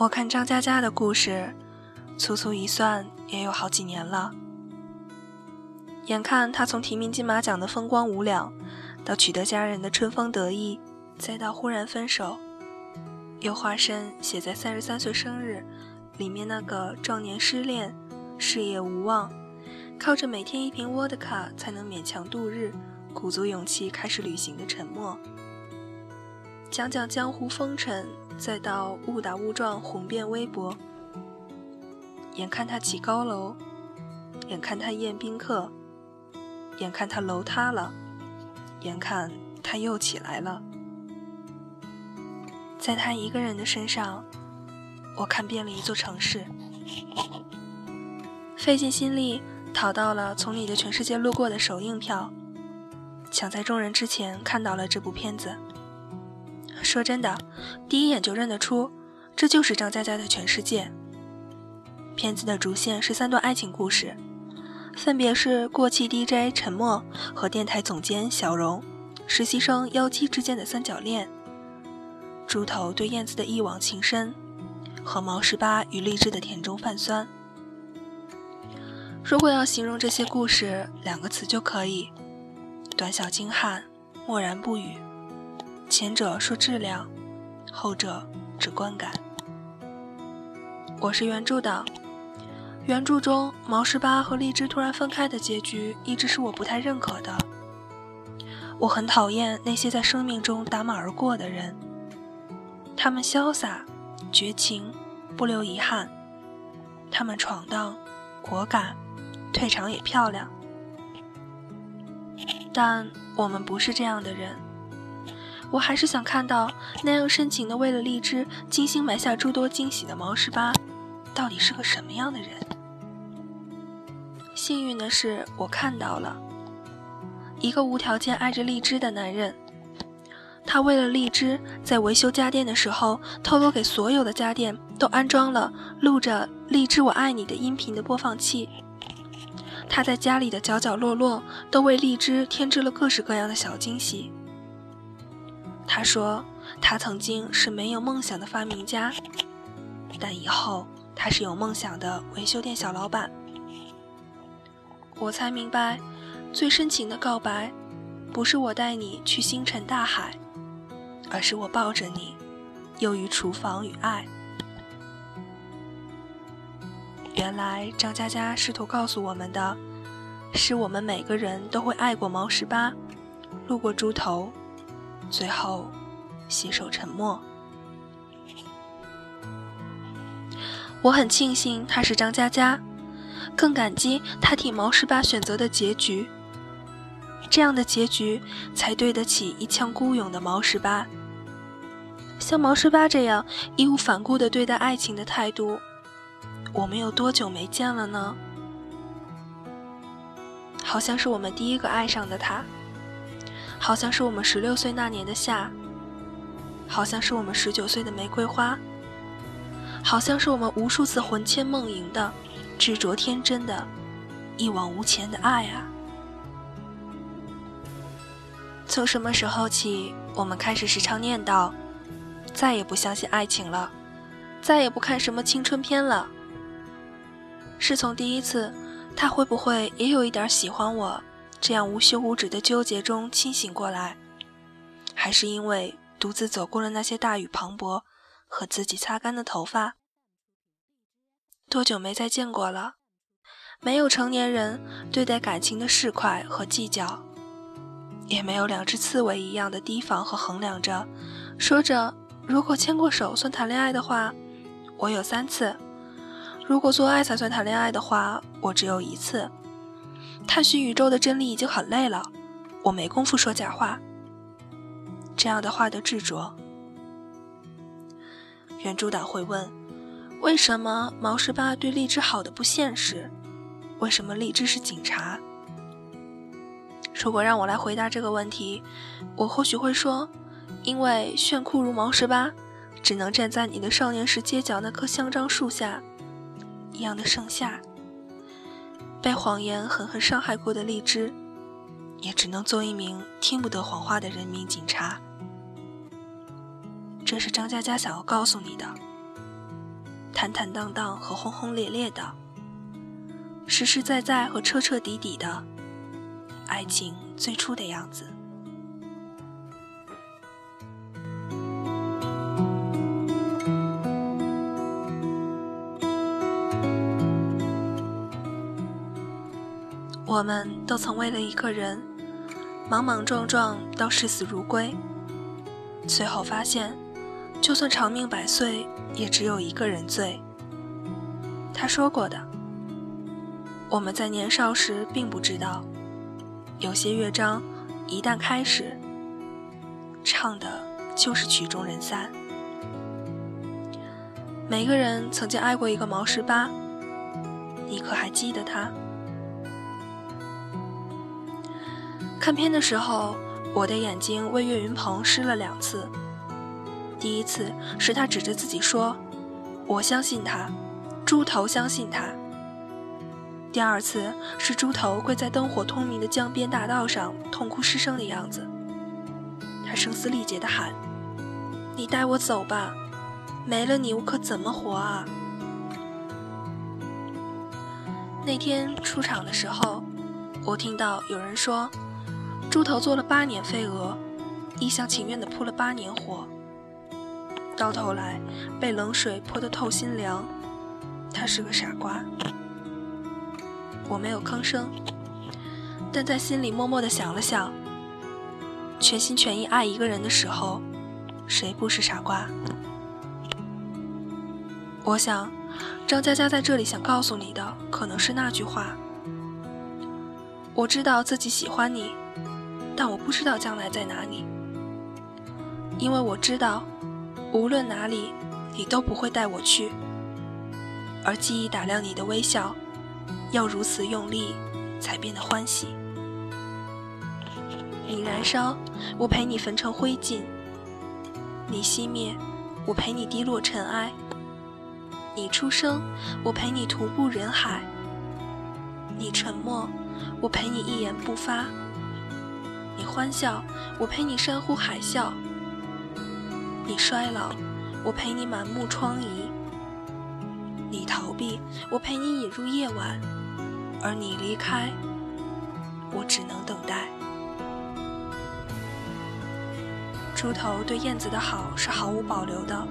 我看张嘉佳的故事，粗粗一算也有好几年了。眼看他从提名金马奖的风光无两，到取得家人的春风得意，再到忽然分手，又化身写在三十三岁生日里面那个壮年失恋、事业无望，靠着每天一瓶沃德卡才能勉强度日，鼓足勇气开始旅行的沉默。讲讲江湖风尘，再到误打误撞红遍微博。眼看他起高楼，眼看他宴宾客，眼看他楼塌了，眼看他又起来了。在他一个人的身上，我看遍了一座城市，费尽心力讨到了从你的全世界路过的首映票，抢在众人之前看到了这部片子。说真的，第一眼就认得出，这就是张嘉佳的全世界。片子的主线是三段爱情故事，分别是过气 DJ 陈默和电台总监小荣，实习生妖姬之间的三角恋，猪头对燕子的一往情深，和毛十八与荔枝的甜中泛酸。如果要形容这些故事，两个词就可以：短小精悍，默然不语。前者说质量，后者指观感。我是原著党，原著中毛十八和荔枝突然分开的结局，一直是我不太认可的。我很讨厌那些在生命中打马而过的人，他们潇洒、绝情，不留遗憾；他们闯荡、果敢，退场也漂亮。但我们不是这样的人。我还是想看到那样深情的为了荔枝精心埋下诸多惊喜的毛十八，到底是个什么样的人？幸运的是，我看到了一个无条件爱着荔枝的男人。他为了荔枝，在维修家电的时候，偷偷给所有的家电都安装了录着“荔枝我爱你”的音频的播放器。他在家里的角角落落都为荔枝添置了各式各样的小惊喜。他说：“他曾经是没有梦想的发明家，但以后他是有梦想的维修店小老板。”我才明白，最深情的告白，不是我带你去星辰大海，而是我抱着你，囿于厨房与爱。原来张嘉佳试图告诉我们的，是我们每个人都会爱过毛十八，路过猪头。最后，携手沉默。我很庆幸他是张嘉佳，更感激他替毛十八选择的结局。这样的结局才对得起一腔孤勇的毛十八。像毛十八这样义无反顾的对待爱情的态度，我们有多久没见了呢？好像是我们第一个爱上的他。好像是我们十六岁那年的夏，好像是我们十九岁的玫瑰花，好像是我们无数次魂牵梦萦的、执着天真的、一往无前的爱啊！从什么时候起，我们开始时常念叨，再也不相信爱情了，再也不看什么青春片了？是从第一次，他会不会也有一点喜欢我？这样无休无止的纠结中清醒过来，还是因为独自走过了那些大雨磅礴和自己擦干的头发？多久没再见过了？没有成年人对待感情的市侩和计较，也没有两只刺猬一样的提防和衡量着，说着如果牵过手算谈恋爱的话，我有三次；如果做爱才算谈恋爱的话，我只有一次。探寻宇宙的真理已经很累了，我没工夫说假话。这样的话的执着，原著党会问：为什么毛十八对荔枝好的不现实？为什么荔枝是警察？如果让我来回答这个问题，我或许会说：因为炫酷如毛十八，只能站在你的少年时街角那棵香樟树下一样的盛夏。被谎言狠狠伤害过的荔枝，也只能做一名听不得谎话的人民警察。这是张嘉佳想要告诉你的。坦坦荡荡和轰轰烈烈的，实实在在和彻彻底底的爱情最初的样子。我们都曾为了一个人，莽莽撞撞到视死如归，最后发现，就算长命百岁，也只有一个人醉。他说过的，我们在年少时并不知道，有些乐章一旦开始，唱的就是曲终人散。每个人曾经爱过一个毛十八，你可还记得他？看片的时候，我的眼睛为岳云鹏湿了两次。第一次是他指着自己说：“我相信他，猪头相信他。”第二次是猪头跪在灯火通明的江边大道上痛哭失声的样子。他声嘶力竭地喊：“你带我走吧，没了你我可怎么活啊？”那天出场的时候，我听到有人说。猪头做了八年飞蛾，一厢情愿地扑了八年火，到头来被冷水泼得透心凉。他是个傻瓜。我没有吭声，但在心里默默地想了想：全心全意爱一个人的时候，谁不是傻瓜？我想，张佳佳在这里想告诉你的，可能是那句话：我知道自己喜欢你。但我不知道将来在哪里，因为我知道，无论哪里，你都不会带我去。而记忆打量你的微笑，要如此用力，才变得欢喜。你燃烧，我陪你焚成灰烬；你熄灭，我陪你滴落尘埃；你出生，我陪你徒步人海；你沉默，我陪你一言不发。你欢笑，我陪你山呼海啸；你衰老，我陪你满目疮痍；你逃避，我陪你引入夜晚；而你离开，我只能等待。猪头对燕子的好是毫无保留的，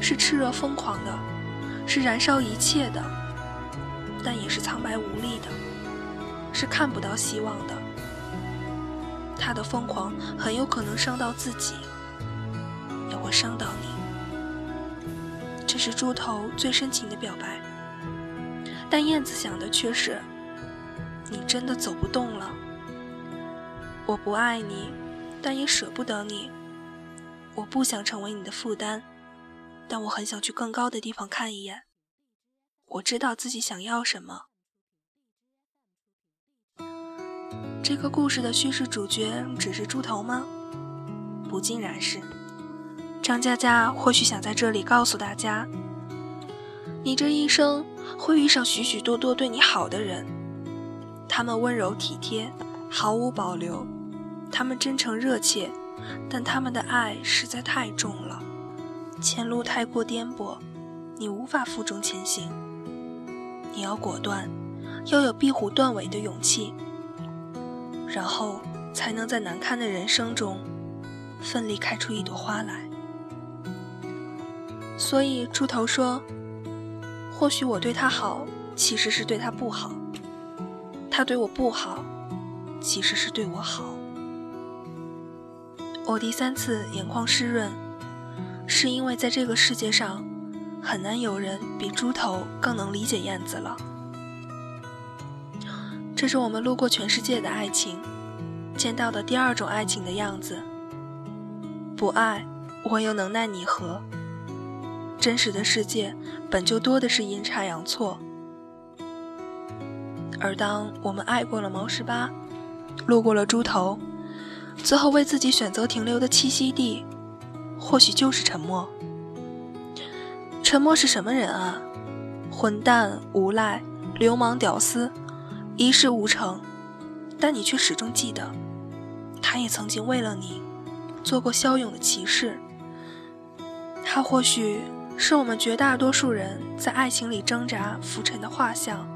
是炽热疯狂的，是燃烧一切的，但也是苍白无力的，是看不到希望的。他的疯狂很有可能伤到自己，也会伤到你。这是猪头最深情的表白，但燕子想的却是：你真的走不动了。我不爱你，但也舍不得你。我不想成为你的负担，但我很想去更高的地方看一眼。我知道自己想要什么。这个故事的叙事主角只是猪头吗？不尽然是。张嘉佳或许想在这里告诉大家：你这一生会遇上许许多多对你好的人，他们温柔体贴，毫无保留；他们真诚热切，但他们的爱实在太重了，前路太过颠簸，你无法负重前行。你要果断，要有壁虎断尾的勇气。然后才能在难堪的人生中，奋力开出一朵花来。所以猪头说：“或许我对他好，其实是对他不好；他对我不好，其实是对我好。”我第三次眼眶湿润，是因为在这个世界上，很难有人比猪头更能理解燕子了。这是我们路过全世界的爱情，见到的第二种爱情的样子。不爱，我又能奈你何？真实的世界本就多的是阴差阳错。而当我们爱过了毛十八，路过了猪头，最后为自己选择停留的栖息地，或许就是沉默。沉默是什么人啊？混蛋、无赖、流氓、屌丝。一事无成，但你却始终记得，他也曾经为了你做过骁勇的骑士。他或许是我们绝大多数人在爱情里挣扎浮沉的画像。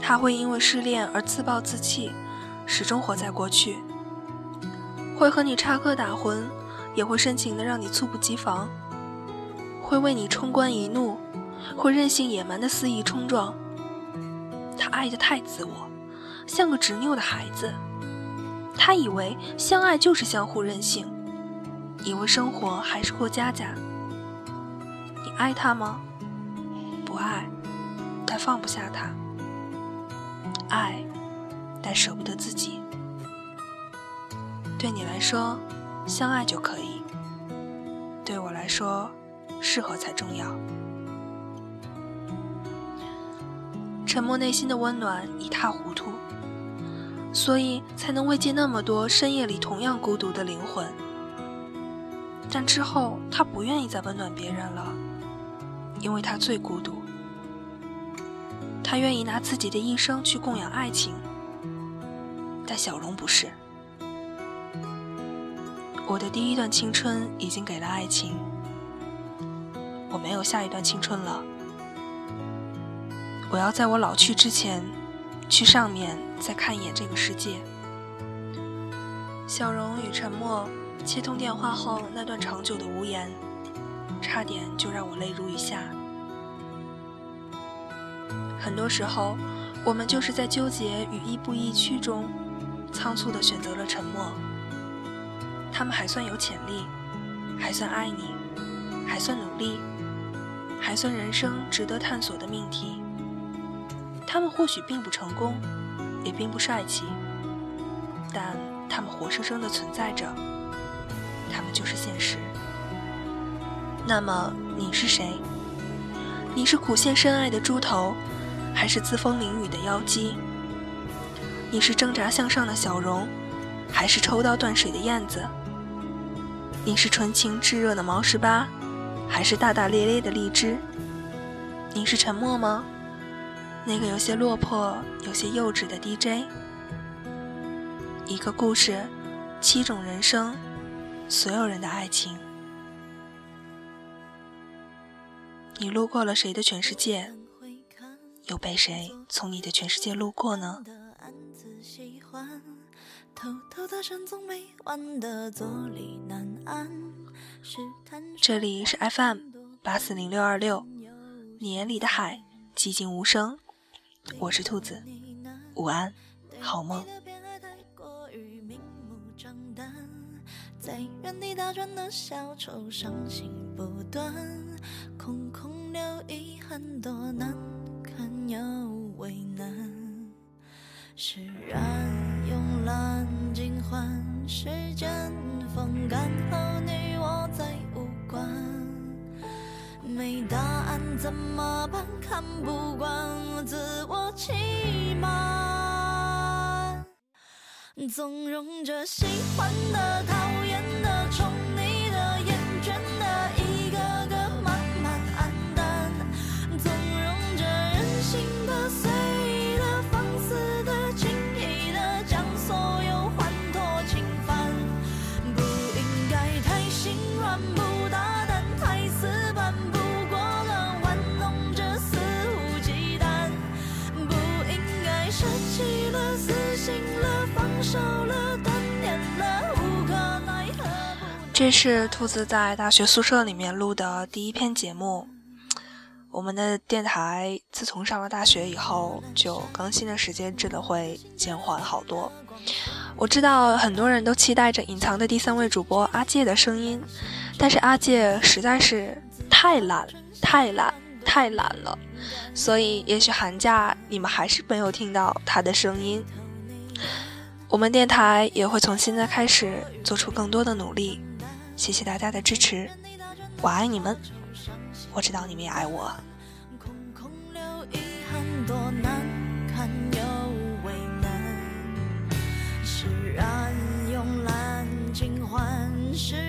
他会因为失恋而自暴自弃，始终活在过去；会和你插科打诨，也会深情的让你猝不及防；会为你冲冠一怒，会任性野蛮的肆意冲撞。他爱的太自我，像个执拗的孩子。他以为相爱就是相互任性，以为生活还是过家家。你爱他吗？不爱，但放不下他。爱，但舍不得自己。对你来说，相爱就可以；对我来说，适合才重要。沉默内心的温暖一塌糊涂，所以才能慰藉那么多深夜里同样孤独的灵魂。但之后，他不愿意再温暖别人了，因为他最孤独。他愿意拿自己的一生去供养爱情，但小龙不是。我的第一段青春已经给了爱情，我没有下一段青春了。我要在我老去之前，去上面再看一眼这个世界。笑容与沉默接通电话后，那段长久的无言，差点就让我泪如雨下。很多时候，我们就是在纠结与亦步亦趋中，仓促地选择了沉默。他们还算有潜力，还算爱你，还算努力，还算人生值得探索的命题。他们或许并不成功，也并不帅气，但他们活生生地存在着，他们就是现实。那么你是谁？你是苦陷深爱的猪头？还是自风淋雨的妖姬？你是挣扎向上的小荣，还是抽刀断水的燕子？你是纯情炙热的毛十八，还是大大咧咧的荔枝？你是沉默吗？那个有些落魄、有些幼稚的 DJ？一个故事，七种人生，所有人的爱情。你路过了谁的全世界？又被谁从你的全世界路过呢？这里是 FM 八四零六二六，你眼里的海，寂静无声。我是兔子，午安，好梦。在原地打转的小丑，伤心不断，空空留遗憾，多难。很有为难，释然慵懒尽欢，时间风干后没答案怎么办？看不惯自我欺瞒，纵容着喜欢的、讨这是兔子在大学宿舍里面录的第一篇节目。我们的电台自从上了大学以后，就更新的时间真的会减缓好多。我知道很多人都期待着隐藏的第三位主播阿介的声音，但是阿介实在是太懒、太懒、太懒了，所以也许寒假你们还是没有听到他的声音。我们电台也会从现在开始做出更多的努力。谢谢大家的支持，我爱你们，我知道你们也爱我。释然慵懒尽欢时。